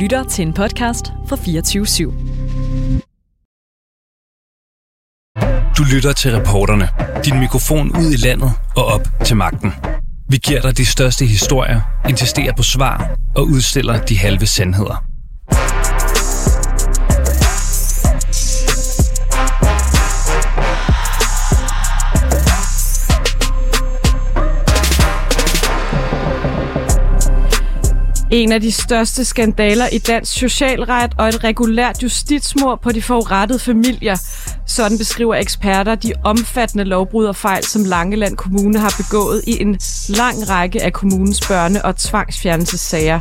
lytter til en podcast fra 24 /7. Du lytter til reporterne. Din mikrofon ud i landet og op til magten. Vi giver dig de største historier, insisterer på svar og udstiller de halve sandheder. En af de største skandaler i dansk socialret og et regulært justitsmord på de forurettede familier. Sådan beskriver eksperter de omfattende lovbrud og fejl, som Langeland Kommune har begået i en lang række af kommunens børne- og tvangsfjernelsessager.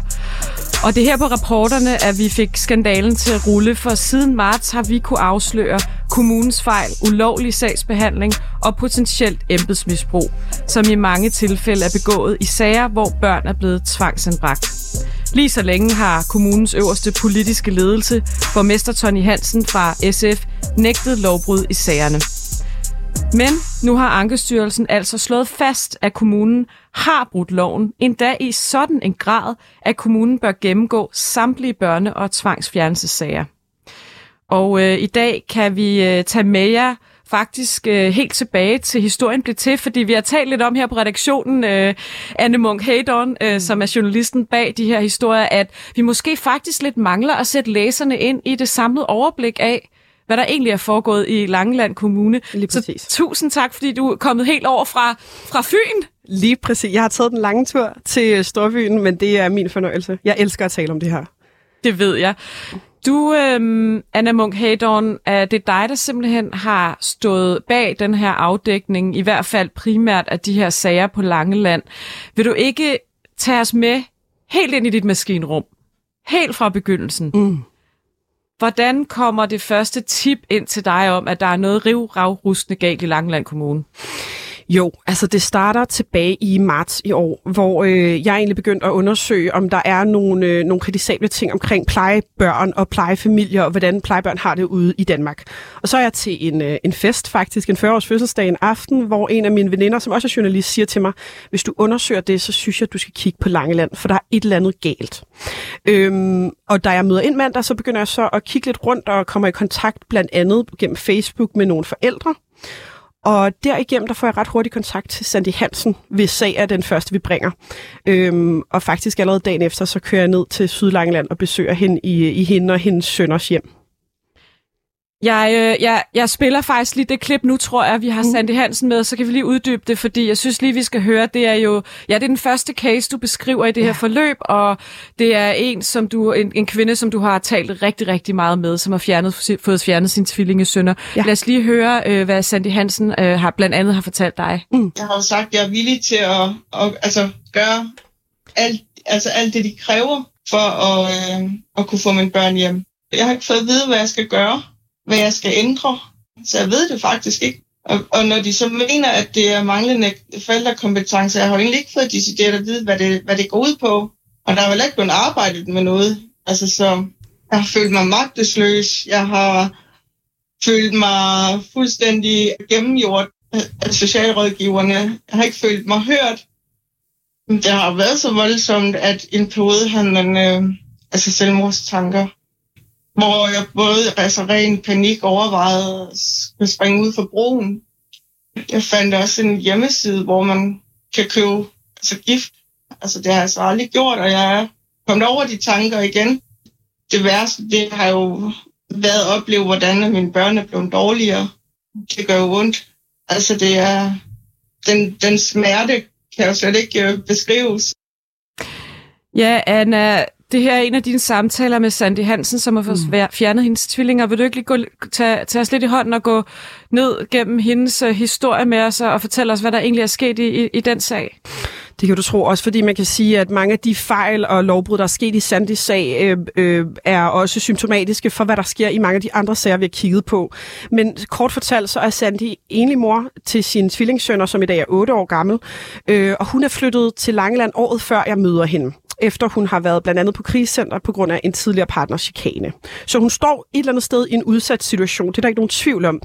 Og det her på rapporterne, at vi fik skandalen til at rulle, for siden marts har vi kunne afsløre kommunens fejl, ulovlig sagsbehandling og potentielt embedsmisbrug, som i mange tilfælde er begået i sager, hvor børn er blevet tvangsanbragt. Lige så længe har kommunens øverste politiske ledelse, borgmester Tony Hansen fra SF, nægtet lovbrud i sagerne. Men nu har Ankestyrelsen altså slået fast, at kommunen har brudt loven, endda i sådan en grad, at kommunen bør gennemgå samtlige børne- og tvangsfjernelsessager. Og øh, i dag kan vi øh, tage med jer faktisk øh, helt tilbage til historien blev til, fordi vi har talt lidt om her på redaktionen, øh, Anne Munk Heydon, øh, som er journalisten bag de her historier, at vi måske faktisk lidt mangler at sætte læserne ind i det samlede overblik af, hvad der egentlig er foregået i Langeland Kommune. Lige præcis. Så tusind tak, fordi du er kommet helt over fra, fra Fyn. Lige præcis. Jeg har taget den lange tur til Storbyen, men det er min fornøjelse. Jeg elsker at tale om det her. Det ved jeg. Du, øhm, Anna Munk Heydorn, er det dig, der simpelthen har stået bag den her afdækning, i hvert fald primært af de her sager på Langeland. Vil du ikke tage os med helt ind i dit maskinrum? Helt fra begyndelsen. Mm. Hvordan kommer det første tip ind til dig om, at der er noget rivravrustende galt i Langeland Kommune? Jo, altså det starter tilbage i marts i år, hvor øh, jeg egentlig begyndte at undersøge, om der er nogle, øh, nogle kritisable ting omkring plejebørn og plejefamilier, og hvordan plejebørn har det ude i Danmark. Og så er jeg til en, øh, en fest, faktisk en 40-års fødselsdag en aften, hvor en af mine veninder, som også er journalist, siger til mig, hvis du undersøger det, så synes jeg, at du skal kigge på Langeland, for der er et eller andet galt. Øhm, og da jeg møder ind mandag, så begynder jeg så at kigge lidt rundt og kommer i kontakt blandt andet gennem Facebook med nogle forældre. Og derigennem, der får jeg ret hurtigt kontakt til Sandy Hansen, hvis sag er den første, vi bringer. Øhm, og faktisk allerede dagen efter, så kører jeg ned til Sydlangeland og besøger hende i, i hende og hendes sønners hjem. Jeg, øh, jeg, jeg spiller faktisk lige det klip nu, tror jeg, vi har mm. Sandy Hansen med, så kan vi lige uddybe det, fordi jeg synes lige, vi skal høre, det er jo, ja, det er den første case, du beskriver i det ja. her forløb, og det er en, som du, en, en kvinde, som du har talt rigtig, rigtig meget med, som har fjernet, fået fjernet sin tvillingesønner. Ja. Lad os lige høre, øh, hvad Sandy Hansen øh, har blandt andet har fortalt dig. Mm. Jeg har sagt, at jeg er villig til at, at altså, gøre alt, altså, alt det, de kræver for at, øh, at kunne få mine børn hjem. Jeg har ikke fået at vide, hvad jeg skal gøre hvad jeg skal ændre. Så jeg ved det faktisk ikke. Og, og når de så mener, at det er manglende forældrekompetence, jeg har egentlig ikke fået decideret at vide, hvad det, hvad det går ud på. Og der er vel ikke blevet arbejdet med noget. Altså, så jeg har følt mig magtesløs. Jeg har følt mig fuldstændig gennemgjort af socialrådgiverne. Jeg har ikke følt mig hørt. Det har været så voldsomt, at en periode han øh, altså selvmordstanker hvor jeg både altså ren panik overvejede at springe ud for broen. Jeg fandt også en hjemmeside, hvor man kan købe altså gift. Altså det har jeg så aldrig gjort, og jeg er kommet over de tanker igen. Det værste, det har jo været at opleve, hvordan mine børn er blevet dårligere. Det gør jo ondt. Altså det er, den, den smerte kan jo slet ikke øh, beskrives. Ja, Anna, det her er en af dine samtaler med Sandy Hansen, som har fået mm. fjernet hendes tvillinger. Vil du ikke lige gå, tage, tage os lidt i hånden og gå ned gennem hendes uh, historie med os og fortælle os, hvad der egentlig er sket i, i, i den sag? Det kan du tro, også fordi man kan sige, at mange af de fejl og lovbrud, der er sket i Sandys sag, øh, øh, er også symptomatiske for, hvad der sker i mange af de andre sager, vi har kigget på. Men kort fortalt, så er Sandy enlig mor til sin tvillingssønner, som i dag er 8 år gammel, øh, og hun er flyttet til Langeland året før jeg møder hende efter hun har været blandt andet på krigscenter på grund af en tidligere partners chikane. Så hun står et eller andet sted i en udsat situation. Det er der ikke nogen tvivl om.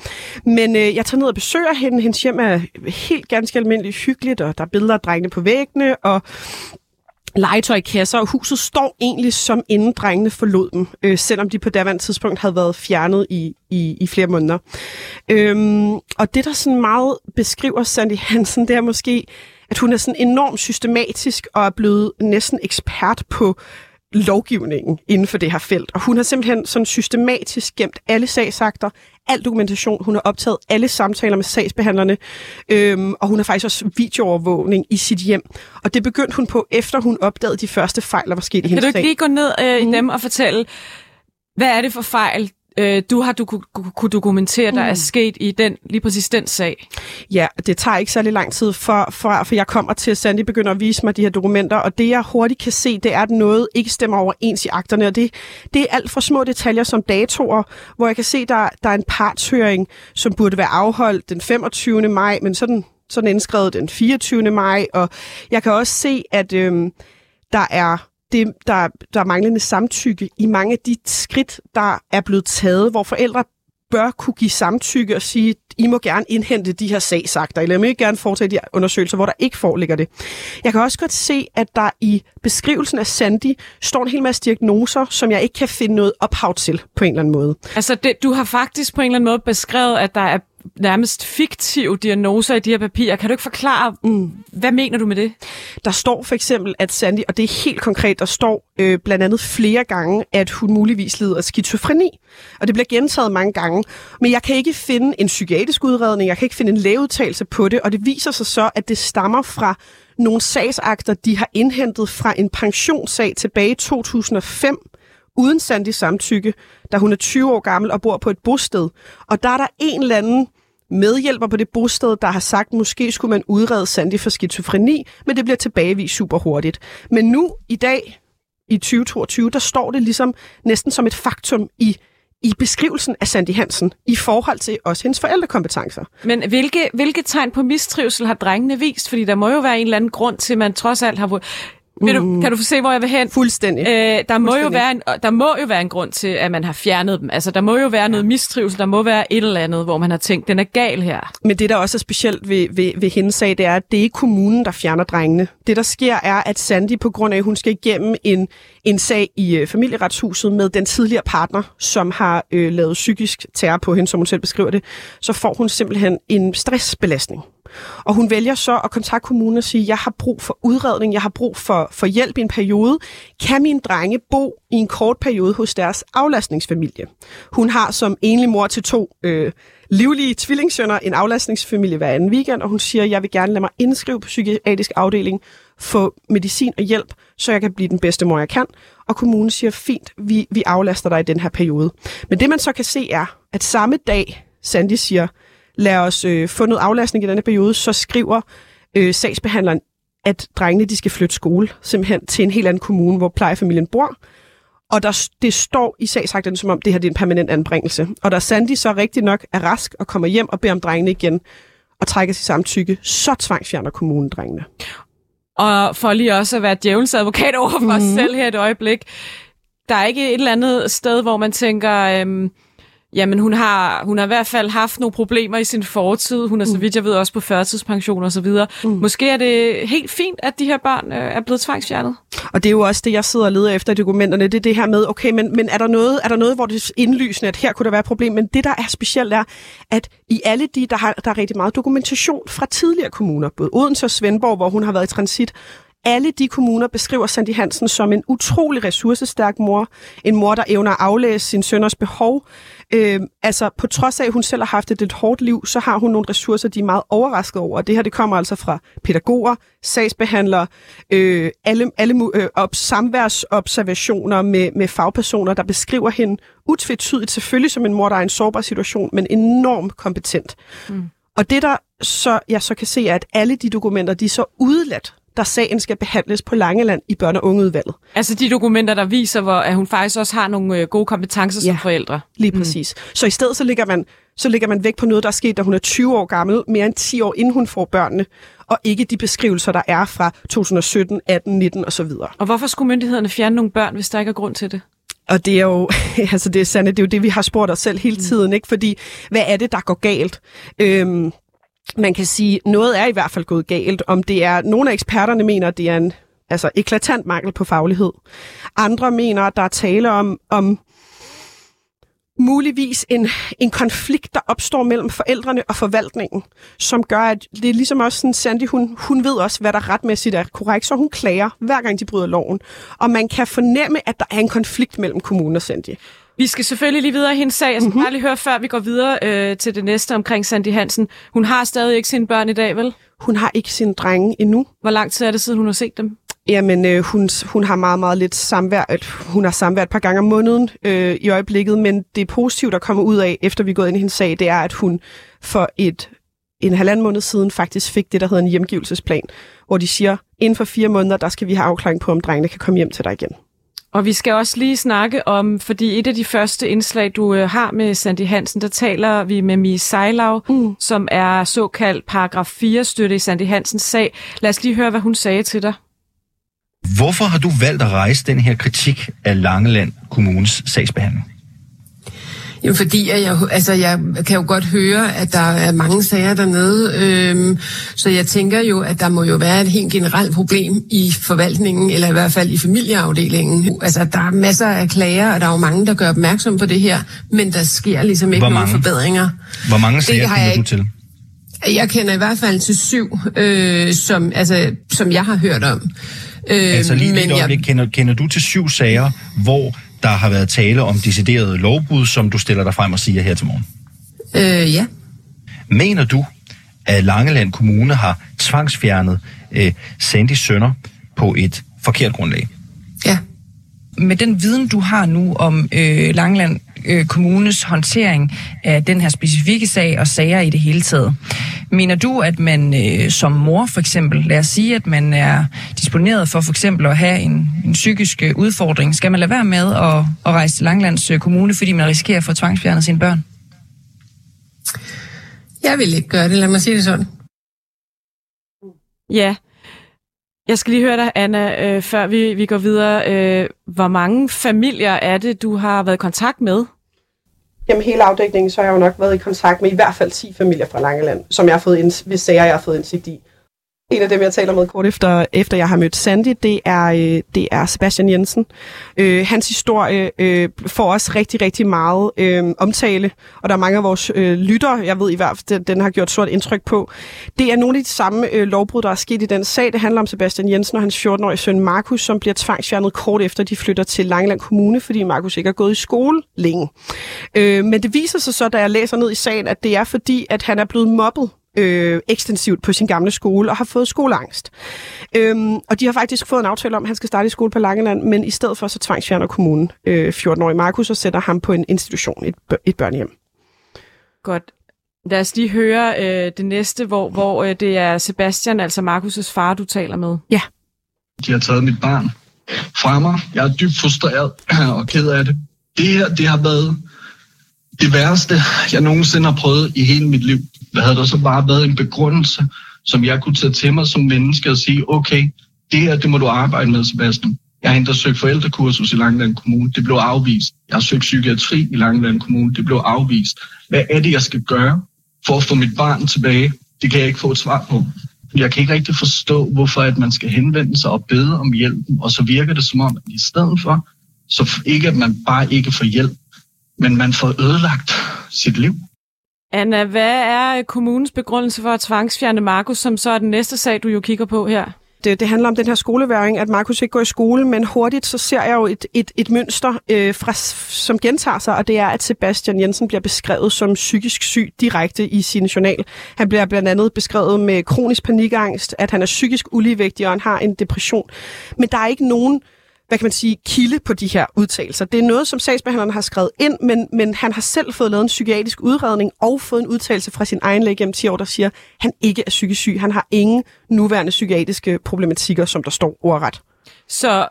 Men øh, jeg tager ned og besøger hende. Hendes hjem er helt ganske almindeligt hyggeligt, og der er billeder af drengene på væggene, og legetøjkasser, og huset står egentlig som inden drengene forlod dem, øh, selvom de på daværende tidspunkt havde været fjernet i, i, i flere måneder. Øhm, og det, der sådan meget beskriver Sandy Hansen, det er måske, at hun er sådan enormt systematisk og er blevet næsten ekspert på lovgivningen inden for det her felt. Og hun har simpelthen sådan systematisk gemt alle sagsakter, al dokumentation. Hun har optaget alle samtaler med sagsbehandlerne, øhm, og hun har faktisk også videoovervågning i sit hjem. Og det begyndte hun på, efter hun opdagede de første fejl, der var sket i hendes Kan du ikke sag. lige gå ned øh, i Mhm. dem og fortælle, hvad er det for fejl, øh, du har du kunne, dokumentere, der Mm. er sket i den lige præcis den sag? Ja, det tager ikke særlig lang tid, for, for, for jeg kommer til, at Sandy begynder at vise mig de her dokumenter, og det jeg hurtigt kan se, det er, at noget ikke stemmer overens i akterne, og det, det er alt for små detaljer som datoer, hvor jeg kan se, der, der er en partshøring, som burde være afholdt den 25. maj, men sådan, sådan indskrevet den 24. maj, og jeg kan også se, at øhm, der er det, der, der er manglende samtykke i mange af de skridt, der er blevet taget, hvor forældre bør kunne give samtykke og sige, I må gerne indhente de her sagsakter, eller I må ikke gerne foretage de undersøgelser, hvor der ikke foreligger det. Jeg kan også godt se, at der i beskrivelsen af Sandy står en hel masse diagnoser, som jeg ikke kan finde noget ophav til på en eller anden måde. Altså, det, du har faktisk på en eller anden måde beskrevet, at der er nærmest fiktive diagnoser i de her papirer. Kan du ikke forklare, mm. hvad mener du med det? Der står for eksempel, at Sandy, og det er helt konkret, der står øh, blandt andet flere gange, at hun muligvis lider af skizofreni. Og det bliver gentaget mange gange. Men jeg kan ikke finde en psykiatrisk udredning, jeg kan ikke finde en lægeudtalelse på det, og det viser sig så, at det stammer fra nogle sagsakter, de har indhentet fra en pensionssag tilbage i 2005, uden Sandy samtykke, da hun er 20 år gammel og bor på et bosted. Og der er der en eller anden medhjælper på det bosted, der har sagt, måske skulle man udrede Sandy for skizofreni, men det bliver tilbagevist super hurtigt. Men nu, i dag, i 2022, der står det ligesom næsten som et faktum i, i beskrivelsen af Sandy Hansen, i forhold til også hendes forældrekompetencer. Men hvilke, hvilke tegn på mistrivsel har drengene vist? Fordi der må jo være en eller anden grund til, at man trods alt har... Vil du, kan du se, hvor jeg vil hen? Fuldstændig. Øh, der, må jo Fuldstændig. være en, der må jo være en grund til, at man har fjernet dem. Altså, der må jo være noget mistrivsel. Der må være et eller andet, hvor man har tænkt, den er gal her. Men det, der også er specielt ved, ved, ved hendes sag, det er, at det er ikke kommunen, der fjerner drengene. Det, der sker, er, at Sandy, på grund af, at hun skal igennem en, en sag i øh, familieretshuset med den tidligere partner, som har øh, lavet psykisk terror på hende, som hun selv beskriver det, så får hun simpelthen en stressbelastning. Og hun vælger så at kontakte kommunen og sige, jeg har brug for udredning, jeg har brug for, for hjælp i en periode. Kan mine drenge bo i en kort periode hos deres aflastningsfamilie? Hun har som enlig mor til to øh, livlige tvillingssønner en aflastningsfamilie hver anden weekend, og hun siger, jeg vil gerne lade mig indskrive på psykiatrisk afdeling, få medicin og hjælp, så jeg kan blive den bedste mor, jeg kan. Og kommunen siger, fint, vi, vi aflaster dig i den her periode. Men det man så kan se er, at samme dag, Sandy siger, lad os øh, få noget aflastning i denne periode, så skriver øh, sagsbehandleren, at drengene de skal flytte skole simpelthen til en helt anden kommune, hvor plejefamilien bor. Og der, det står i sagsakterne, som om det her det er en permanent anbringelse. Og da Sandy så rigtig nok er rask og kommer hjem og beder om drengene igen, og trækker sit samtykke, så tvangsfjerner kommunen drengene. Og for lige også at være djævelens advokat over for mm-hmm. os selv her et øjeblik. Der er ikke et eller andet sted, hvor man tænker, øhm, jamen hun har, hun har i hvert fald haft nogle problemer i sin fortid. Hun er, så vidt jeg ved, også på førtidspension og så videre. Mm. Måske er det helt fint, at de her børn øh, er blevet tvangsfjernet. Og det er jo også det, jeg sidder og leder efter i dokumenterne. Det er det her med, okay, men, men er, der noget, er der noget, hvor det er indlysende, at her kunne der være et problem? Men det, der er specielt, er, at i alle de, der har der er rigtig meget dokumentation fra tidligere kommuner, både Odense og Svendborg, hvor hun har været i transit, alle de kommuner beskriver Sandy Hansen som en utrolig ressourcestærk mor. En mor, der evner at aflæse sin sønners behov. Øh, altså, på trods af, at hun selv har haft et lidt hårdt liv, så har hun nogle ressourcer, de er meget overrasket over. Og det her, det kommer altså fra pædagoger, sagsbehandlere, øh, alle, alle øh, op, samværsobservationer med, med fagpersoner, der beskriver hende utvetydigt, selvfølgelig som en mor, der er i en sårbar situation, men enormt kompetent. Mm. Og det, der så, jeg så kan se, er, at alle de dokumenter, de er så udladt der sagen skal behandles på Langeland i børne- og ungeudvalget. Altså de dokumenter, der viser, hvor, at hun faktisk også har nogle øh, gode kompetencer som Ja. forældre. Lige præcis. Mm. Så i stedet så ligger, man, så ligger man væk på noget, der er sket, da hun er 20 år gammel, mere end 10 år inden hun får børnene, og ikke de beskrivelser, der er fra 2017, 18, 19 osv. Og hvorfor skulle myndighederne fjerne nogle børn, hvis der ikke er grund til det? Og det er jo, altså det er sandt, det er jo det, vi har spurgt os selv hele tiden, ikke? Fordi, hvad er det, der går galt? Øhm, man kan sige, noget er i hvert fald gået galt. Om det er, nogle af eksperterne mener, at det er en Altså eklatant mangel på faglighed. Andre mener, at der er tale om, om muligvis en, en konflikt, der opstår mellem forældrene og forvaltningen, som gør, at det er ligesom også sådan, Sandy, hun, hun ved også, hvad der retmæssigt er korrekt, så hun klager, hver gang de bryder loven. Og man kan fornemme, at der er en konflikt mellem kommunen og Sandy. Vi skal selvfølgelig lige videre i hendes sag. Jeg skal mm-hmm. bare lige høre, før vi går videre øh, til det næste omkring Sandy Hansen. Hun har stadig ikke sine børn i dag, vel? Hun har ikke sine drenge endnu. Hvor lang tid er det siden, hun har set dem? Jamen, øh, hun, hun har meget, meget lidt samvær. Hun har samvær et par gange om måneden øh, i øjeblikket, men det positive, der kommer ud af, efter vi er gået ind i hendes sag, det er, at hun for et en halvanden måned siden faktisk fik det, der hedder en hjemgivelsesplan, hvor de siger, inden for fire måneder, der skal vi have afklaring på, om drengene kan komme hjem til dig igen. Og vi skal også lige snakke om, fordi et af de første indslag, du øh, har med Sandy Hansen, der taler vi med Mie Sejlav, mm. som er såkaldt paragraf 4-støtte i Sandy Hansens sag. Lad os lige høre, hvad hun sagde til dig. Hvorfor har du valgt at rejse den her kritik af Langeland Kommunes sagsbehandling? Jo, fordi jeg, altså, jeg kan jo godt høre, at der er mange sager dernede, øhm, så jeg tænker jo, at der må jo være et helt generelt problem i forvaltningen, eller i hvert fald i familieafdelingen. Altså, der er masser af klager, og der er jo mange, der gør opmærksom på det her, men der sker ligesom ikke nogen forbedringer. Hvor mange sager kender du til? Jeg kender i hvert fald til syv, øh, som, altså, som jeg har hørt om. Øh, altså lige men jeg... kender, kender du til syv sager, hvor der har været tale om deciderede lovbrud, som du stiller dig frem og siger her til morgen? Øh, ja. Mener du, at Langeland Kommune har tvangsfjernet øh, Sandys sønner på et forkert grundlag? Ja. Med den viden, du har nu om øh, Langeland øh, Kommunes håndtering af den her specifikke sag og sager i det hele taget. Mener du, at man øh, som mor for eksempel, lad os sige, at man er disponeret for for eksempel at have en, en psykisk øh, udfordring, skal man lade være med at, at rejse til Langlands øh, Kommune, fordi man risikerer at få tvangsfjernet sine børn? Jeg vil ikke gøre det, lad mig sige det sådan. Ja, jeg skal lige høre dig, Anna, øh, før vi, vi går videre. Øh, hvor mange familier er det, du har været i kontakt med? Gennem hele afdækningen, så har jeg jo nok været i kontakt med i hvert fald 10 familier fra Langeland, som jeg har fået ind, hvis sager, jeg har fået indsigt i. En af dem, jeg taler med kort efter, efter jeg har mødt Sandy, det er, øh, det er Sebastian Jensen. Øh, hans historie øh, får også rigtig, rigtig meget øh, omtale, og der er mange af vores øh, lytter, jeg ved i hvert fald, den, den har gjort stort indtryk på. Det er nogle af de samme øh, lovbrud, der er sket i den sag. Det handler om Sebastian Jensen og hans 14-årige søn Markus, som bliver tvangsfjernet kort efter, de flytter til Langeland Kommune, fordi Markus ikke har gået i skole længe. Øh, men det viser sig så, da jeg læser ned i sagen, at det er fordi, at han er blevet mobbet øh, ekstensivt på sin gamle skole og har fået skoleangst. Øhm, og de har faktisk fået en aftale om, at han skal starte i skole på Langeland, men i stedet for så tvangsfjerner kommunen øh, 14-årige Markus og sætter ham på en institution, et, et børnehjem. Godt. Lad os lige høre øh, det næste, hvor, hvor øh, det er Sebastian, altså Markus' far, du taler med. Ja. De har taget mit barn fra mig. Jeg er dybt frustreret og ked af det. Det her, det har været det værste, jeg nogensinde har prøvet i hele mit liv. hvad havde der så bare været en begrundelse, som jeg kunne tage til mig som menneske og sige, okay, det her, det må du arbejde med, Sebastian. Jeg har endda søgt forældrekursus i Langland Kommune. Det blev afvist. Jeg har søgt psykiatri i Langland Kommune. Det blev afvist. Hvad er det, jeg skal gøre for at få mit barn tilbage? Det kan jeg ikke få et svar på. Jeg kan ikke rigtig forstå, hvorfor at man skal henvende sig og bede om hjælp. Og så virker det som om, at i stedet for, så ikke at man bare ikke får hjælp, men man får ødelagt sit liv. Anna, hvad er kommunens begrundelse for at tvangsfjerne Markus, som så er den næste sag, du jo kigger på her? Det, det handler om den her skoleværing, at Markus ikke går i skole, men hurtigt så ser jeg jo et, et, et mønster, øh, fra, som gentager sig, og det er, at Sebastian Jensen bliver beskrevet som psykisk syg direkte i sin journal. Han bliver blandt andet beskrevet med kronisk panikangst, at han er psykisk uligevægtig, og han har en depression. Men der er ikke nogen hvad kan man sige, kilde på de her udtalelser. Det er noget, som sagsbehandleren har skrevet ind, men, men han har selv fået lavet en psykiatrisk udredning og fået en udtalelse fra sin egen læge gennem 10 år, der siger, at han ikke er psykisk syg. Han har ingen nuværende psykiatriske problematikker, som der står ordret. Så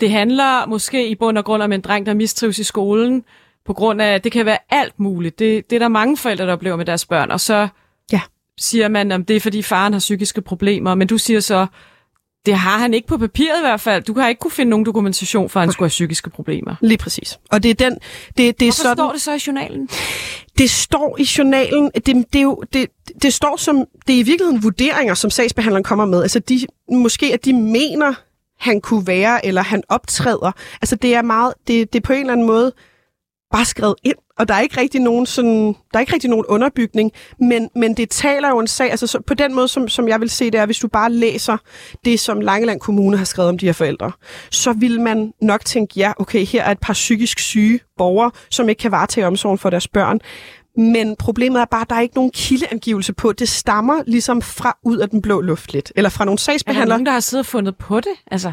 det handler måske i bund og grund om en dreng, der mistrives i skolen, på grund af, at det kan være alt muligt. Det, det er der mange forældre, der oplever med deres børn, og så ja. siger man, at det er fordi faren har psykiske problemer, men du siger så, det har han ikke på papiret i hvert fald. Du kan ikke kunne finde nogen dokumentation for, at han skulle have psykiske problemer. Lige præcis. Og det er den... Det, det Hvorfor er sådan, står det så i journalen? Det står i journalen, det, det, er jo, det, det står som, det er i virkeligheden vurderinger, som sagsbehandleren kommer med. Altså de, måske at de mener, han kunne være, eller han optræder. Altså det er meget, det, det er på en eller anden måde bare skrevet ind, og der er ikke rigtig nogen, sådan, der er ikke rigtig nogen underbygning, men, men det taler jo en sag, altså så, på den måde, som, som jeg vil se det er, hvis du bare læser det, som Langeland Kommune har skrevet om de her forældre, så vil man nok tænke, ja, okay, her er et par psykisk syge borgere, som ikke kan varetage omsorgen for deres børn, men problemet er bare, at der er ikke nogen kildeangivelse på. Det stammer ligesom fra ud af den blå luft lidt. Eller fra nogle sagsbehandlere. Er der nogen, der har siddet og fundet på det? Altså?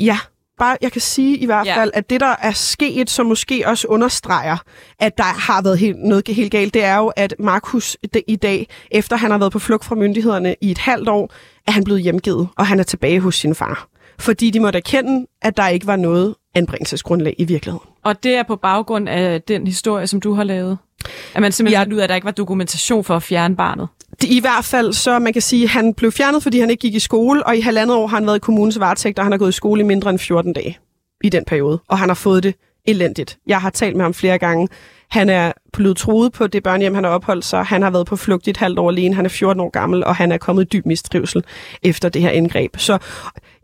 Ja, bare, jeg kan sige i hvert fald, ja. at det, der er sket, som måske også understreger, at der har været helt, noget helt galt, det er jo, at Markus i dag, efter han har været på flugt fra myndighederne i et halvt år, er han blevet hjemgivet, og han er tilbage hos sin far. Fordi de måtte erkende, at der ikke var noget anbringelsesgrundlag i virkeligheden. Og det er på baggrund af den historie, som du har lavet? At man simpelthen ja. ud af, at der ikke var dokumentation for at fjerne barnet? I hvert fald, så man kan sige, at han blev fjernet, fordi han ikke gik i skole, og i halvandet år har han været i kommunens varetægt, og han har gået i skole i mindre end 14 dage i den periode, og han har fået det elendigt. Jeg har talt med ham flere gange. Han er blevet troet på det børnehjem, han har opholdt sig. Han har været på flugt i et halvt år alene. Han er 14 år gammel, og han er kommet i dyb mistrivsel efter det her indgreb. Så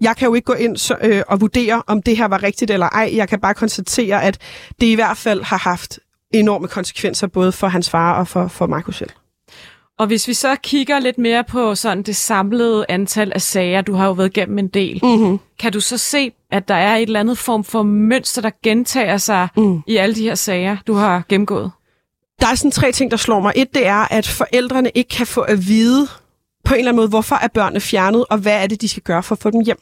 jeg kan jo ikke gå ind så, øh, og vurdere, om det her var rigtigt eller ej. Jeg kan bare konstatere, at det i hvert fald har haft enorme konsekvenser, både for hans far og for, for Markus selv. Og hvis vi så kigger lidt mere på sådan det samlede antal af sager, du har jo været igennem en del, mm-hmm. kan du så se, at der er et eller andet form for mønster, der gentager sig mm. i alle de her sager, du har gennemgået? Der er sådan tre ting, der slår mig. Et, det er, at forældrene ikke kan få at vide på en eller anden måde, hvorfor er børnene fjernet, og hvad er det, de skal gøre for at få dem hjem.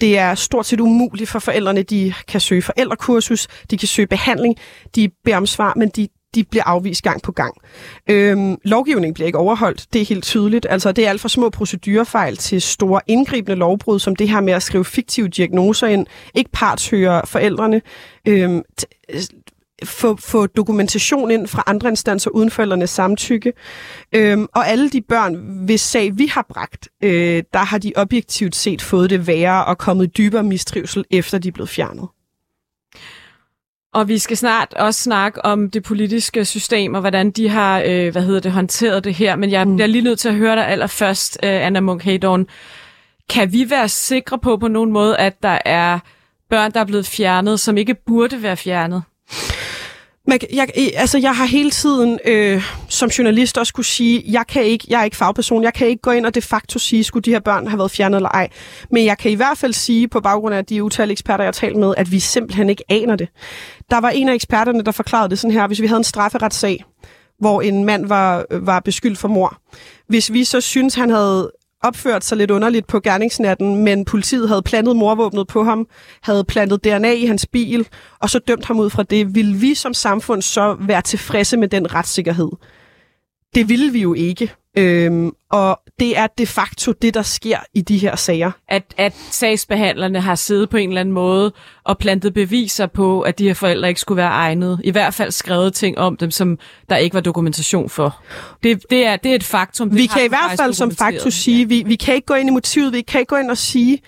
Det er stort set umuligt for forældrene. De kan søge forældrekursus, de kan søge behandling, de beder om svar, men de, de bliver afvist gang på gang. Øhm, lovgivningen bliver ikke overholdt, det er helt tydeligt. Altså, det er alt fra små procedurefejl til store indgribende lovbrud, som det her med at skrive fiktive diagnoser ind, ikke partshøre forældrene, øhm, øh, få, få dokumentation ind fra andre instanser uden forældrenes samtykke. Øhm, og alle de børn, hvis sag vi har bragt, øh, der har de objektivt set fået det værre og kommet dybere mistrivsel, efter de er blevet fjernet. Og vi skal snart også snakke om det politiske system, og hvordan de har øh, hvad hedder det, håndteret det her. Men jeg mm. bliver lige nødt til at høre dig allerførst, øh, Anna munk -Hedorn. Kan vi være sikre på på nogen måde, at der er børn, der er blevet fjernet, som ikke burde være fjernet? Man, jeg, altså, jeg har hele tiden øh, som journalist også kunne sige, jeg kan ikke, jeg er ikke fagperson, jeg kan ikke gå ind og de facto sige, skulle de her børn have været fjernet eller ej. Men jeg kan i hvert fald sige, på baggrund af de utallige eksperter, jeg har talt med, at vi simpelthen ikke aner det. Der var en af eksperterne, der forklarede det sådan her, hvis vi havde en strafferetssag, hvor en mand var, var beskyldt for mor. Hvis vi så synes, han havde opført sig lidt underligt på gerningsnatten, men politiet havde plantet morvåbnet på ham, havde plantet DNA i hans bil, og så dømt ham ud fra det. Vil vi som samfund så være tilfredse med den retssikkerhed? Det ville vi jo ikke. Øhm, og det er de facto det, der sker i de her sager. At, at sagsbehandlerne har siddet på en eller anden måde og plantet beviser på, at de her forældre ikke skulle være egnet. I hvert fald skrevet ting om dem, som der ikke var dokumentation for. Det, det, er, det er et faktum. Vi kan i hvert fald som faktum sige, ja. vi, vi kan ikke gå ind i motivet, vi kan ikke gå ind og sige,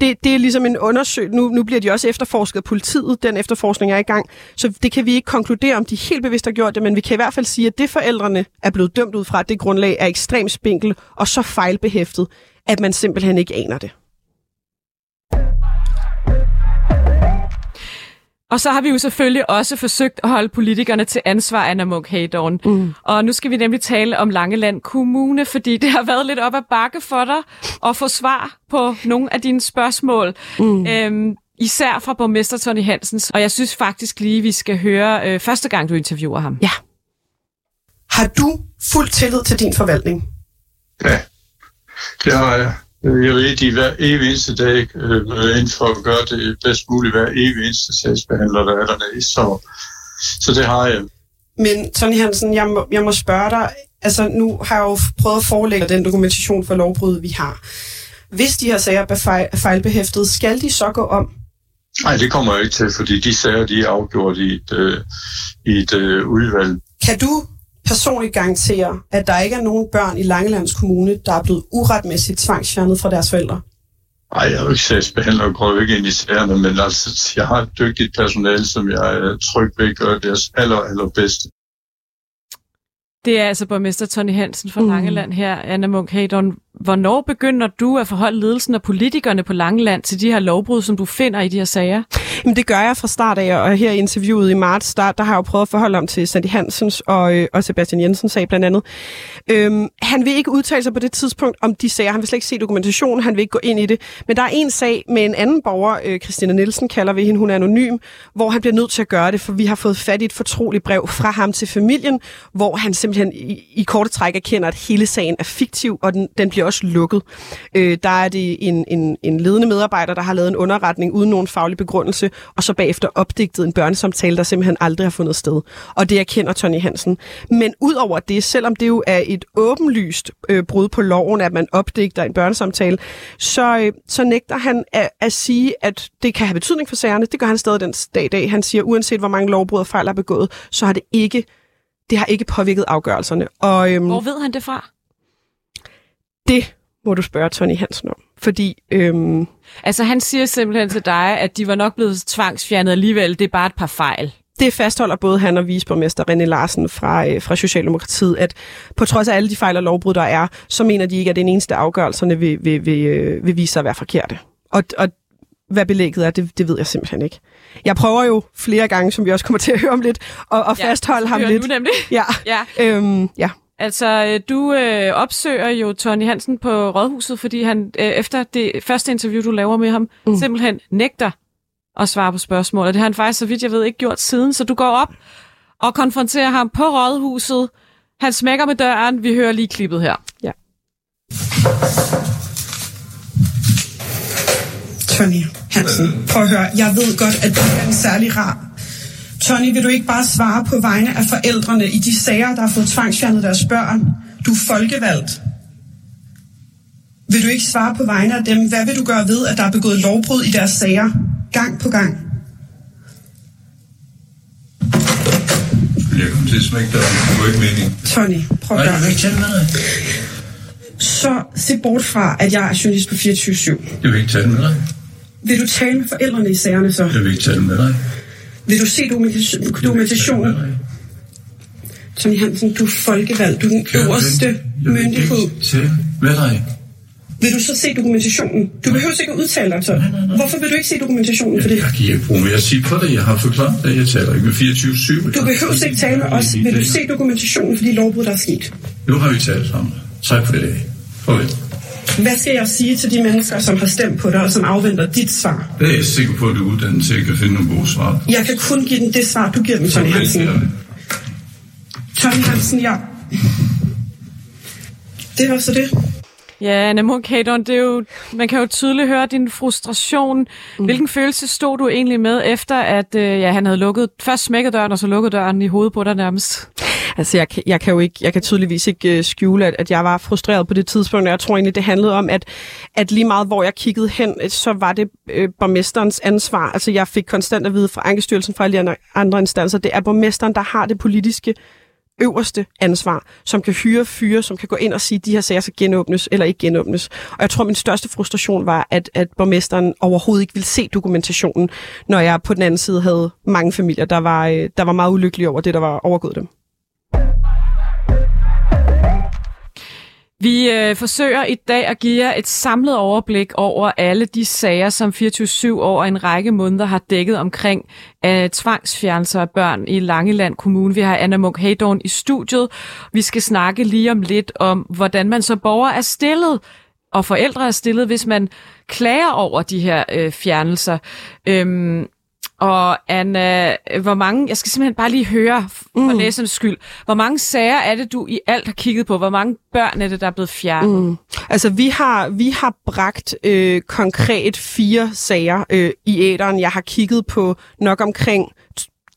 det, det er ligesom en undersøgelse. Nu, nu bliver de også efterforsket af politiet. Den efterforskning er i gang. Så det kan vi ikke konkludere, om de helt bevidst har gjort det, men vi kan i hvert fald sige, at det forældrene er blevet dømt ud fra, det grundlag er ekstremt spinkel og så fejlbehæftet, at man simpelthen ikke aner det. Og så har vi jo selvfølgelig også forsøgt at holde politikerne til ansvar, Anna Munk Haydorn. Mm. Og nu skal vi nemlig tale om Langeland Kommune, fordi det har været lidt op ad bakke for dig at få svar på nogle af dine spørgsmål. Mm. Øhm, især fra borgmester Tony Hansens. Og jeg synes faktisk lige, vi skal høre øh, første gang, du interviewer ham. Ja. Har du fuld tillid til din forvaltning? Ja, det har jeg. Øh, jeg ved, at de hver evig eneste dag øh, møder ind for at gøre det bedst muligt hver evig eneste sagsbehandler, der er dernede. Så, så det har jeg. Men Tony Hansen, jeg må, jeg må spørge dig, altså nu har jeg jo prøvet at forelægge den dokumentation for lovbrud, vi har. Hvis de her sager er fejlbehæftet, skal de så gå om? Nej, det kommer jeg ikke til, fordi de sager, de er afgjort i et, øh, i et øh, udvalg. Kan du personligt garantere, at der ikke er nogen børn i Langelands Kommune, der er blevet uretmæssigt tvangsfjernet fra deres forældre? Nej, jeg er jo ikke sagsbehandler og går ikke ind i sagerne, men altså, jeg har et dygtigt personale, som jeg er tryg ved at gøre deres aller, allerbedste. Det er altså borgmester Tony Hansen fra mm. Langeland her, Anna Munk Heydon. Hvornår begynder du at forholde ledelsen og politikerne på Langeland til de her lovbrud, som du finder i de her sager? Jamen, det gør jeg fra start af, og her i interviewet i marts, der, der har jeg jo prøvet at forholde om til Sandy Hansens og, øh, og Sebastian Jensens sag blandt andet. Øhm, han vil ikke udtale sig på det tidspunkt om de sager. Han vil slet ikke se dokumentationen, han vil ikke gå ind i det. Men der er en sag med en anden borger, øh, Christina Nielsen kalder vi hende, hun er anonym, hvor han bliver nødt til at gøre det, for vi har fået fat i et fortroligt brev fra ham til familien, hvor han simpelthen i, i korte træk erkender, at hele sagen er fiktiv, og den, den bliver også lukket. Øh, der er det en, en, en ledende medarbejder, der har lavet en underretning uden nogen faglig begrundelse, og så bagefter opdigtet en børnesamtale, der simpelthen aldrig har fundet sted. Og det erkender Tony Hansen. Men udover det, selvom det jo er et åbenlyst øh, brud på loven, at man opdigter en børnesamtale, så, øh, så nægter han at, at sige, at det kan have betydning for sagerne. Det gør han stadig den dag i dag. Han siger, uanset hvor mange lovbrud og fejl er begået, så har det ikke det har ikke påvirket afgørelserne. Og, øhm, Hvor ved han det fra? Det må du spørge Tony Hansen om. Fordi... Øhm, altså han siger simpelthen til dig, at de var nok blevet tvangsfjernet alligevel. Det er bare et par fejl. Det fastholder både han og viceborgmester René Larsen fra, øh, fra Socialdemokratiet, at på trods af alle de fejl og lovbrud, der er, så mener de ikke, at den eneste afgørelserne vil, vil, vil, øh, vil vise sig at være forkerte. Og, og hvad belægget er, det, det ved jeg simpelthen ikke. Jeg prøver jo flere gange, som vi også kommer til at høre om lidt, og, og ja, fastholde ham lidt. Nu nemlig. Ja. ja. Øhm, ja. Altså, øh, du øh, opsøger jo Tony Hansen på Rådhuset, fordi han øh, efter det første interview, du laver med ham, mm. simpelthen nægter at svare på spørgsmål. Og det har han faktisk, så vidt jeg ved, ikke gjort siden. Så du går op og konfronterer ham på Rådhuset. Han smækker med døren. Vi hører lige klippet her. Ja. Tony Hansen, prøv at høre. Jeg ved godt, at du er en særlig rar Tony, vil du ikke bare svare på vegne af forældrene i de sager, der har fået tvangsfjernet deres børn? Du er folkevalgt. Vil du ikke svare på vegne af dem? Hvad vil du gøre ved, at der er begået lovbrud i deres sager? Gang på gang. Jeg kommer til at smække dig. Det var ikke meningen. Tony, prøv at gøre. Dig. Så se bort fra, at jeg er journalist på 24-7. Jeg vil ikke tale med dig. Vil du tale med forældrene i sagerne så? Jeg vil ikke tale med dig. Vil du se dokumentationen? Tony Hansen, du er folkevalgt. Du er den øverste myndighed. Med dig. Vil du så se dokumentationen? Du behøver ikke at udtale dig så. Hvorfor vil du ikke se dokumentationen for det? Jeg kan ikke bruge mere på det. Jeg har forklaret det. Jeg taler ikke med 24-7. Du behøver ikke tale med os. Vil du se dokumentationen for de lovbrud, der er sket? Nu har vi talt sammen. Tak for det. Farvel. Hvad skal jeg sige til de mennesker, som har stemt på dig, og som afventer dit svar? Det er jeg sikker på, at du er uddannet til at kan finde nogle gode svar. Jeg kan kun give dem det svar, du giver dem, Tony Hansen. Tony Hansen, ja. Det var så det. Ja, Anna Munk det er jo, man kan jo tydeligt høre din frustration. Mm. Hvilken følelse stod du egentlig med, efter at øh, ja, han havde lukket, først smækket døren, og så lukket døren i hovedet på dig nærmest? Altså, jeg, jeg kan jo ikke, jeg kan tydeligvis ikke øh, skjule, at, at jeg var frustreret på det tidspunkt, og jeg tror egentlig, det handlede om, at, at lige meget, hvor jeg kiggede hen, så var det øh, borgmesterens ansvar. Altså, jeg fik konstant at vide fra Ankestyrelsen fra alle de andre, instanser, det er borgmesteren, der har det politiske øverste ansvar, som kan hyre fyre, som kan gå ind og sige, at de her sager skal genåbnes eller ikke genåbnes. Og jeg tror, min største frustration var, at, at borgmesteren overhovedet ikke ville se dokumentationen, når jeg på den anden side havde mange familier, der var, øh, der var meget ulykkelige over det, der var overgået dem. Vi øh, forsøger i dag at give jer et samlet overblik over alle de sager, som 24-7 over en række måneder har dækket omkring øh, tvangsfjernelser af børn i Langeland Kommune. Vi har Anna Munk Haydorn i studiet. Vi skal snakke lige om lidt om, hvordan man så borger er stillet og forældre er stillet, hvis man klager over de her øh, fjernelser. Øhm, og Anna, hvor mange, jeg skal simpelthen bare lige høre for mm. læsernes skyld, hvor mange sager er det, du i alt har kigget på? Hvor mange børn er det, der er blevet fjernet? Mm. Altså, vi har, vi har bragt øh, konkret fire sager øh, i æderen. Jeg har kigget på nok omkring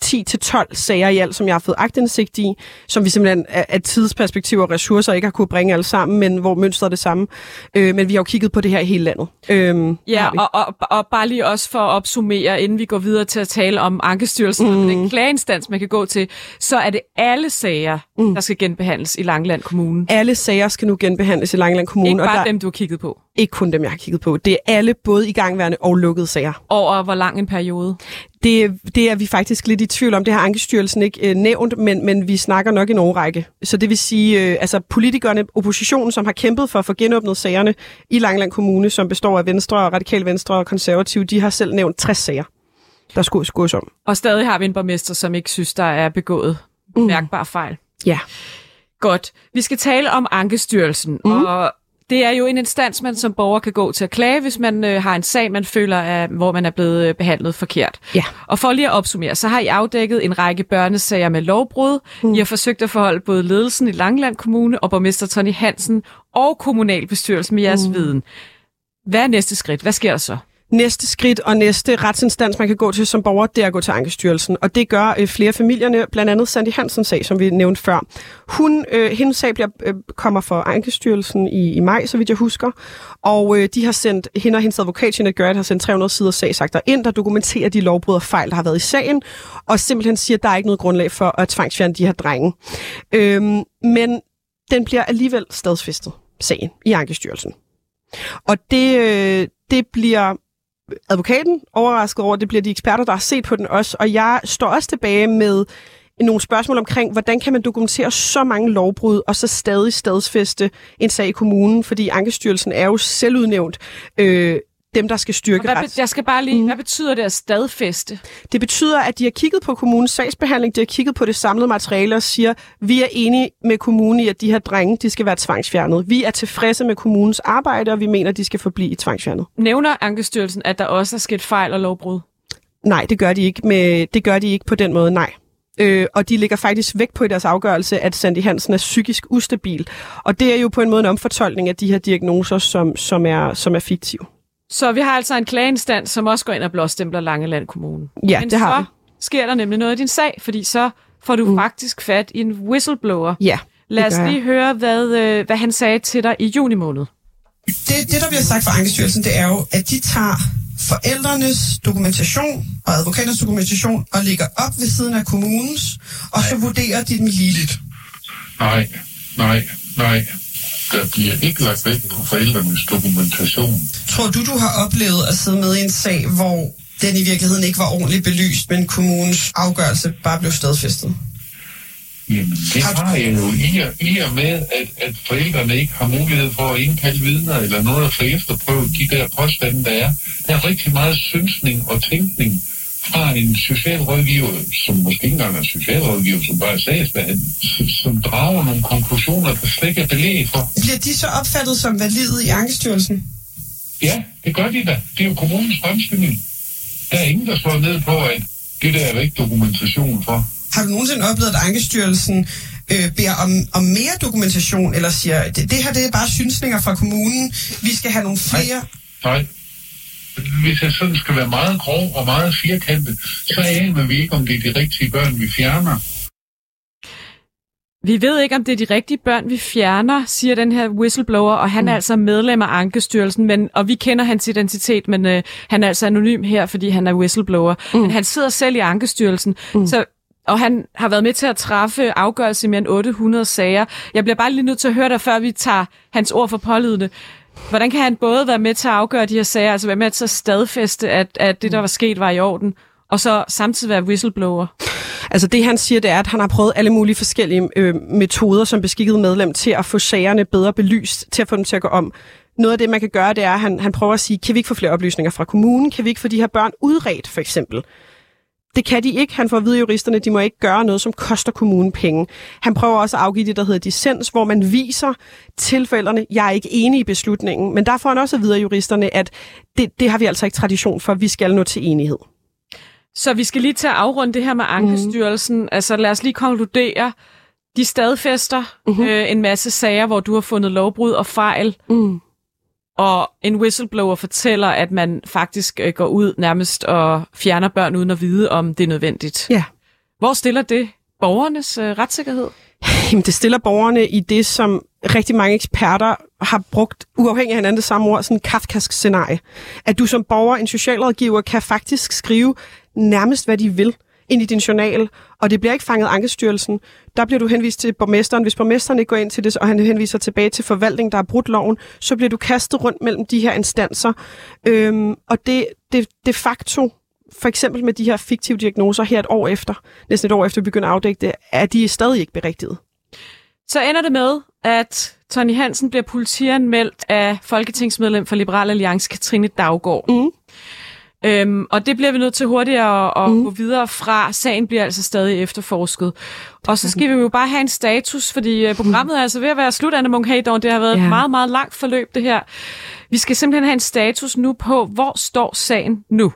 10-12 sager i alt, som jeg har fået agtindsigt i, som vi simpelthen af tidsperspektiv og ressourcer ikke har kunne bringe alle sammen, men hvor mønstret er det samme. Øh, men vi har jo kigget på det her i hele landet. Øh, ja, og, og, og bare lige også for at opsummere, inden vi går videre til at tale om Ankestyrelsen, mm. den klageinstans, man kan gå til, så er det alle sager, mm. der skal genbehandles i Langland Kommune. Alle sager skal nu genbehandles i Langland Kommune. Ikke bare og der, dem, du har kigget på. Ikke kun dem, jeg har kigget på. Det er alle både igangværende og lukkede sager. Over hvor lang en periode? Det, det er vi faktisk lidt i tvivl om. Det har Ankestyrelsen ikke øh, nævnt, men, men vi snakker nok en årrække. Så det vil sige, øh, altså politikerne, oppositionen, som har kæmpet for at få genåbnet sagerne i Langland Kommune, som består af Venstre og Radikal Venstre og Konservative, de har selv nævnt 60 sager, der skulle skås om. Og stadig har vi en borgmester, som ikke synes, der er begået mm. mærkbare fejl. Ja. Godt. Vi skal tale om Ankestyrelsen, mm. og det er jo en instans, man som borger kan gå til at klage, hvis man øh, har en sag, man føler, er, hvor man er blevet øh, behandlet forkert. Ja. Og for lige at opsummere, så har I afdækket en række børnesager med lovbrud. Mm. I har forsøgt at forholde både ledelsen i Langland Kommune og borgmester Tony Hansen og kommunalbestyrelsen med jeres mm. viden. Hvad er næste skridt? Hvad sker der så? Næste skridt og næste retsinstans, man kan gå til som borger, det er at gå til Ankestyrelsen. Og det gør øh, flere familierne, blandt andet Sandy Hansens sag, som vi nævnte før. Hun, øh, hendes sag bliver, øh, kommer for Ankestyrelsen i, i maj, så vidt jeg husker. Og øh, de har sendt, hende og hendes advokat, Jeanette Gørret, har sendt 300 sider sagsakter ind, der dokumenterer de lovbrud og fejl, der har været i sagen. Og simpelthen siger, at der er ikke noget grundlag for at tvangsfjerne de her drenge. Øhm, men den bliver alligevel stadsfæstet, sagen, i Ankestyrelsen. Og det, øh, det bliver advokaten overrasket over, det bliver de eksperter, der har set på den også. Og jeg står også tilbage med nogle spørgsmål omkring, hvordan kan man dokumentere så mange lovbrud, og så stadig stadsfeste en sag i kommunen, fordi Ankestyrelsen er jo selvudnævnt øh, dem, der skal styrke hvad, ret. Jeg skal bare lige, mm. hvad betyder det at stadfæste? Det betyder, at de har kigget på kommunens sagsbehandling, de har kigget på det samlede materiale og siger, vi er enige med kommunen i, at de her drenge, de skal være tvangsfjernet. Vi er tilfredse med kommunens arbejde, og vi mener, de skal forblive tvangsfjernet. Nævner Ankestyrelsen, at der også er sket fejl og lovbrud? Nej, det gør de ikke, med, det gør de ikke på den måde, nej. Øh, og de ligger faktisk væk på i deres afgørelse, at Sandy Hansen er psykisk ustabil. Og det er jo på en måde en omfortolkning af de her diagnoser, som, som, er, som er fiktive. Så vi har altså en klageinstans, som også går ind og blåstempler Langeland Kommune. Ja, Men det har så vi. sker der nemlig noget i din sag, fordi så får du mm. faktisk fat i en whistleblower. Ja, Lad os gør jeg. lige høre, hvad, øh, hvad han sagde til dig i juni måned. Det, det, der bliver sagt fra Ankestyrelsen, det er jo, at de tager forældrenes dokumentation og advokaters dokumentation og lægger op ved siden af kommunens, og så vurderer de dem ligeligt. Nej, nej, nej. Der bliver ikke lagt vægt på forældrenes dokumentation. Tror du, du har oplevet at sidde med i en sag, hvor den i virkeligheden ikke var ordentligt belyst, men kommunens afgørelse bare blev stadfæstet? Jamen, det har jeg jo i og, i og med, at, at forældrene ikke har mulighed for at indkalde vidner eller noget at få efterprøvet de der påstande, der er. Der er rigtig meget synsning og tænkning fra en socialrådgiver, som måske ikke engang er socialrådgiver, som bare er sagsbehandler, som drager nogle konklusioner, der slet ikke er belæg for. Bliver de så opfattet som valide i Ankestyrelsen? Ja, det gør de da. Det er jo kommunens fremstilling. Der er ingen, der slår ned på, at det der er der ikke dokumentation for. Har du nogensinde oplevet, at Ankestyrelsen øh, beder om, om mere dokumentation, eller siger, det, det her det er bare synsninger fra kommunen, vi skal have nogle flere... Nej. Hvis jeg sådan skal være meget grov og meget firkantet, så aner vi ikke, om det er de rigtige børn, vi fjerner. Vi ved ikke, om det er de rigtige børn, vi fjerner, siger den her whistleblower, og han mm. er altså medlem af Ankestyrelsen, men, og vi kender hans identitet, men øh, han er altså anonym her, fordi han er whistleblower. Mm. Men han sidder selv i Ankestyrelsen, mm. så og han har været med til at træffe afgørelse i mere end 800 sager. Jeg bliver bare lige nødt til at høre dig, før vi tager hans ord for pålydende. Hvordan kan han både være med til at afgøre de her sager, altså være med til at stadfæste, at, at det, der var sket, var i orden, og så samtidig være whistleblower? Altså det han siger, det er, at han har prøvet alle mulige forskellige øh, metoder som beskikket medlem til at få sagerne bedre belyst, til at få dem til at gå om. Noget af det, man kan gøre, det er, at han, han prøver at sige, kan vi ikke få flere oplysninger fra kommunen? Kan vi ikke få de her børn udredt, for eksempel? Det kan de ikke. Han får at vide, juristerne de må ikke gøre noget, som koster kommunen penge. Han prøver også at afgive det, der hedder dissens, hvor man viser til forældrene, jeg er ikke enig i beslutningen. Men der får han også at vide af juristerne, at det, det har vi altså ikke tradition for. Vi skal nå til enighed. Så vi skal lige til at afrunde det her med Ankestyrelsen. Mm. Altså lad os lige konkludere. De stadfæster mm-hmm. øh, en masse sager, hvor du har fundet lovbrud og fejl. Mm. Og en whistleblower fortæller, at man faktisk øh, går ud nærmest og fjerner børn uden at vide, om det er nødvendigt. Ja. Hvor stiller det borgernes øh, retssikkerhed? Jamen, det stiller borgerne i det, som rigtig mange eksperter har brugt, uafhængig af hinanden det samme ord, sådan en kafkask scenarie. At du som borger, en socialrådgiver, kan faktisk skrive nærmest, hvad de vil ind i din journal, og det bliver ikke fanget Ankestyrelsen. Der bliver du henvist til borgmesteren. Hvis borgmesteren ikke går ind til det, og han henviser tilbage til forvaltning, der har brudt loven, så bliver du kastet rundt mellem de her instanser. Øhm, og det, det de facto for eksempel med de her fiktive diagnoser her et år efter, næsten et år efter vi begynder at afdække det, er de stadig ikke berigtiget. Så ender det med, at Tony Hansen bliver politianmeldt af folketingsmedlem for Liberal Alliance, Katrine Daggaard. Mm. Øhm, og det bliver vi nødt til hurtigere at, at mm. gå videre fra. Sagen bliver altså stadig efterforsket. Og så skal vi jo bare have en status, fordi uh, programmet er altså ved at være slut, Anne Munk Det har været ja. et meget, meget langt forløb, det her. Vi skal simpelthen have en status nu på, hvor står sagen nu?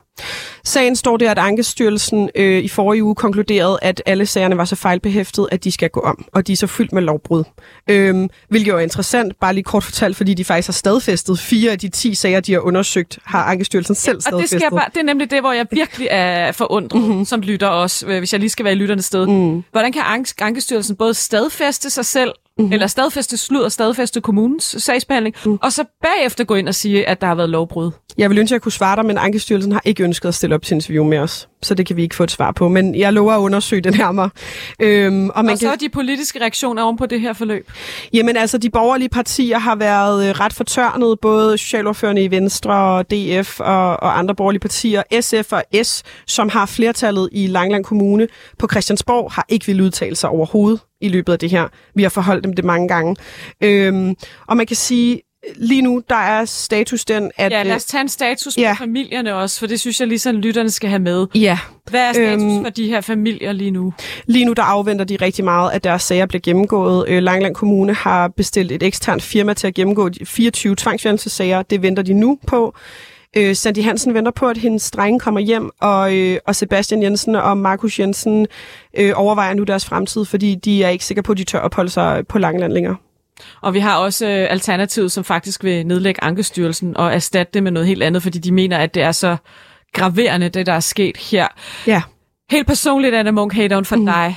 Sagen står der, at Ankestyrelsen øh, i forrige uge konkluderede, at alle sagerne var så fejlbehæftet, at de skal gå om, og de er så fyldt med lovbrud. Øhm, hvilket jo er interessant, bare lige kort fortalt, fordi de faktisk har stadfæstet fire af de ti sager, de har undersøgt, har Ankestyrelsen selv stadfæstet. Og det, skal bare, det er nemlig det, hvor jeg virkelig er forundret, mm-hmm. som lytter også, øh, hvis jeg lige skal være i lytternes sted. Mm. Hvordan kan Ankestyrelsen både stadfæste sig selv, mm-hmm. eller stadfæste slud og stadfæste kommunens sagsbehandling, mm. og så bagefter gå ind og sige, at der har været lovbrud. Jeg vil ønske, at jeg kunne svare dig, men Ankestyrelsen har ikke ønsket at stille op til interview med os, så det kan vi ikke få et svar på. Men jeg lover at undersøge det nærmere. Øhm, og, man og så kan... de politiske reaktioner oven på det her forløb? Jamen altså, de borgerlige partier har været øh, ret fortørnet, både socialordførende i Venstre og DF og, og andre borgerlige partier. SF og S, som har flertallet i Langland Kommune på Christiansborg, har ikke vil udtale sig overhovedet i løbet af det her. Vi har forholdt dem det mange gange. Øhm, og man kan sige, lige nu, der er status den, at... Ja, lad os tage en status ja. på familierne også, for det synes jeg lige sådan, lytterne skal have med. Ja. Hvad er status øhm, for de her familier lige nu? Lige nu, der afventer de rigtig meget, at deres sager bliver gennemgået. Øh, Langland Kommune har bestilt et eksternt firma til at gennemgå de 24 tvangsfjernelsessager. Det venter de nu på. Øh, Sandy Hansen venter på, at hendes drenge kommer hjem, og, øh, og Sebastian Jensen og Markus Jensen øh, overvejer nu deres fremtid, fordi de er ikke sikre på, at de tør opholde sig på Langland længere. Og vi har også øh, Alternativet, som faktisk vil nedlægge Ankestyrelsen og erstatte det med noget helt andet, fordi de mener, at det er så graverende, det der er sket her. Ja. Helt personligt, Anna Munk for mm. dig.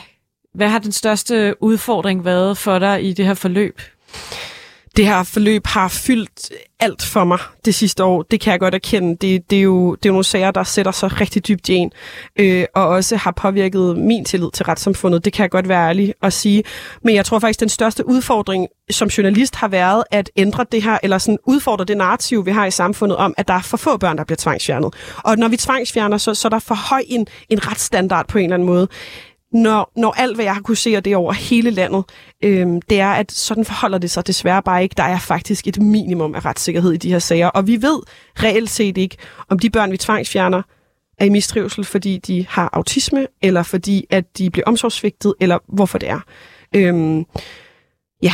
Hvad har den største udfordring været for dig i det her forløb? Det her forløb har fyldt alt for mig det sidste år. Det kan jeg godt erkende. Det, det, er, jo, det er jo nogle sager, der sætter sig rigtig dybt i en, øh, og også har påvirket min tillid til retssamfundet. Det kan jeg godt være ærlig at sige. Men jeg tror faktisk, den største udfordring som journalist har været at ændre det her, eller sådan udfordre det narrativ, vi har i samfundet om, at der er for få børn, der bliver tvangsfjernet. Og når vi tvangsfjerner, så, så er der for høj en, en retsstandard på en eller anden måde når, når alt, hvad jeg har kunne se, og det over hele landet, øhm, det er, at sådan forholder det sig desværre bare ikke. Der er faktisk et minimum af retssikkerhed i de her sager. Og vi ved reelt set ikke, om de børn, vi tvangsfjerner, er i mistrivsel, fordi de har autisme, eller fordi at de bliver omsorgsvigtet, eller hvorfor det er. Øhm, ja,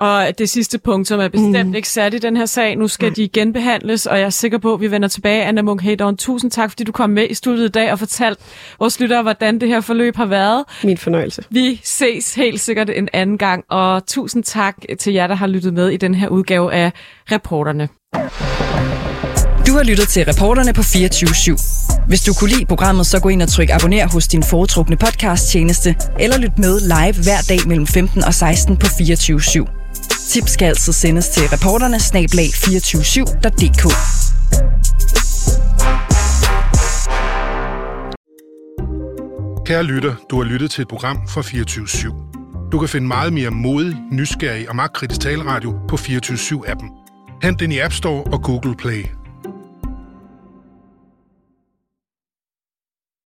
og det sidste punkt, som er bestemt mm. ikke sat i den her sag, nu skal mm. de genbehandles, og jeg er sikker på, at vi vender tilbage. Anna Munk Hedorn, tusind tak, fordi du kom med i studiet i dag og fortalte vores lyttere, hvordan det her forløb har været. Min fornøjelse. Vi ses helt sikkert en anden gang, og tusind tak til jer, der har lyttet med i den her udgave af Reporterne. Du har lyttet til Reporterne på 24 /7. Hvis du kunne lide programmet, så gå ind og tryk abonner hos din foretrukne podcast tjeneste, eller lyt med live hver dag mellem 15 og 16 på 24 /7. Tips skal altså sendes til reporterne snablag 247.dk. Kære lytter, du har lyttet til et program fra 24 /7. Du kan finde meget mere modig, nysgerrig og magtkritisk taleradio på 24 7 appen Hent den i App Store og Google Play.